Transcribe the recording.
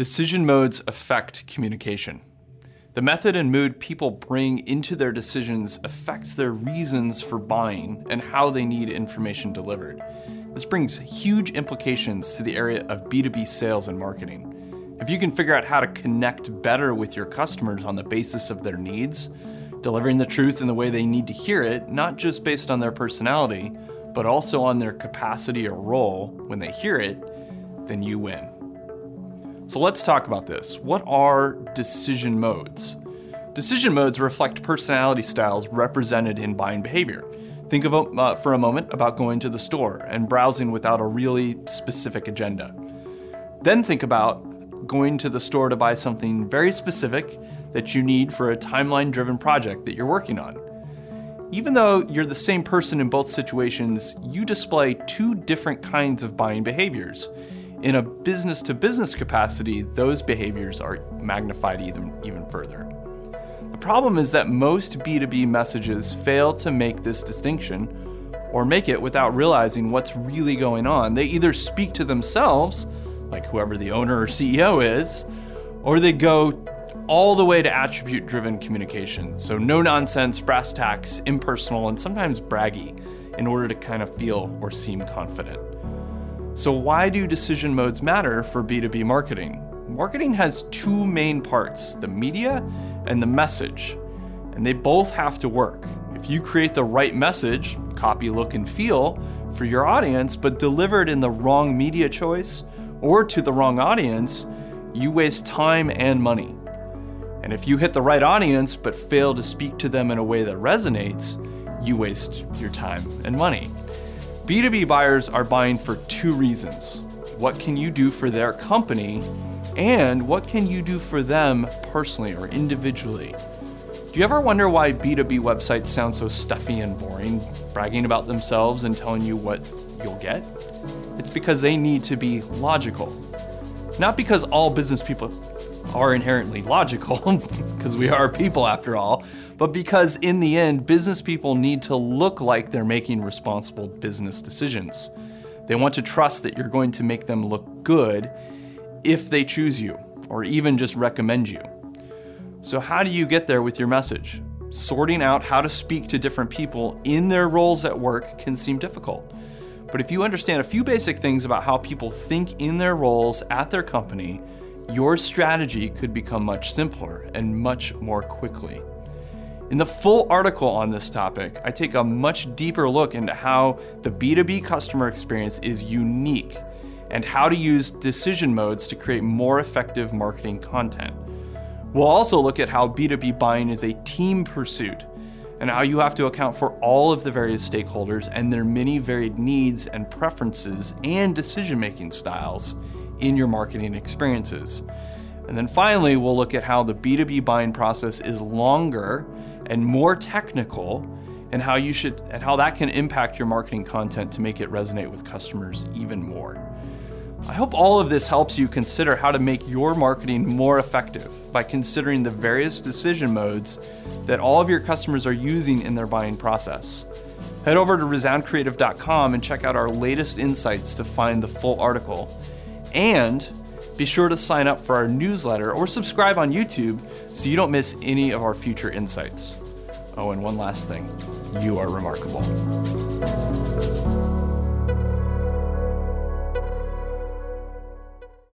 Decision modes affect communication. The method and mood people bring into their decisions affects their reasons for buying and how they need information delivered. This brings huge implications to the area of B2B sales and marketing. If you can figure out how to connect better with your customers on the basis of their needs, delivering the truth in the way they need to hear it, not just based on their personality, but also on their capacity or role when they hear it, then you win. So let's talk about this. What are decision modes? Decision modes reflect personality styles represented in buying behavior. Think of uh, for a moment about going to the store and browsing without a really specific agenda. Then think about going to the store to buy something very specific that you need for a timeline driven project that you're working on. Even though you're the same person in both situations, you display two different kinds of buying behaviors. In a business to business capacity, those behaviors are magnified even, even further. The problem is that most B2B messages fail to make this distinction or make it without realizing what's really going on. They either speak to themselves, like whoever the owner or CEO is, or they go all the way to attribute driven communication. So, no nonsense, brass tacks, impersonal, and sometimes braggy in order to kind of feel or seem confident. So, why do decision modes matter for B2B marketing? Marketing has two main parts the media and the message, and they both have to work. If you create the right message, copy, look, and feel for your audience, but delivered in the wrong media choice or to the wrong audience, you waste time and money. And if you hit the right audience but fail to speak to them in a way that resonates, you waste your time and money. B2B buyers are buying for two reasons. What can you do for their company? And what can you do for them personally or individually? Do you ever wonder why B2B websites sound so stuffy and boring, bragging about themselves and telling you what you'll get? It's because they need to be logical. Not because all business people are inherently logical, because we are people after all, but because in the end, business people need to look like they're making responsible business decisions. They want to trust that you're going to make them look good if they choose you, or even just recommend you. So, how do you get there with your message? Sorting out how to speak to different people in their roles at work can seem difficult. But if you understand a few basic things about how people think in their roles at their company, your strategy could become much simpler and much more quickly. In the full article on this topic, I take a much deeper look into how the B2B customer experience is unique and how to use decision modes to create more effective marketing content. We'll also look at how B2B buying is a team pursuit and how you have to account for all of the various stakeholders and their many varied needs and preferences and decision making styles in your marketing experiences. And then finally, we'll look at how the B2B buying process is longer and more technical and how you should and how that can impact your marketing content to make it resonate with customers even more. I hope all of this helps you consider how to make your marketing more effective by considering the various decision modes that all of your customers are using in their buying process. Head over to resoundcreative.com and check out our latest insights to find the full article and be sure to sign up for our newsletter or subscribe on YouTube so you don't miss any of our future insights. Oh, and one last thing you are remarkable.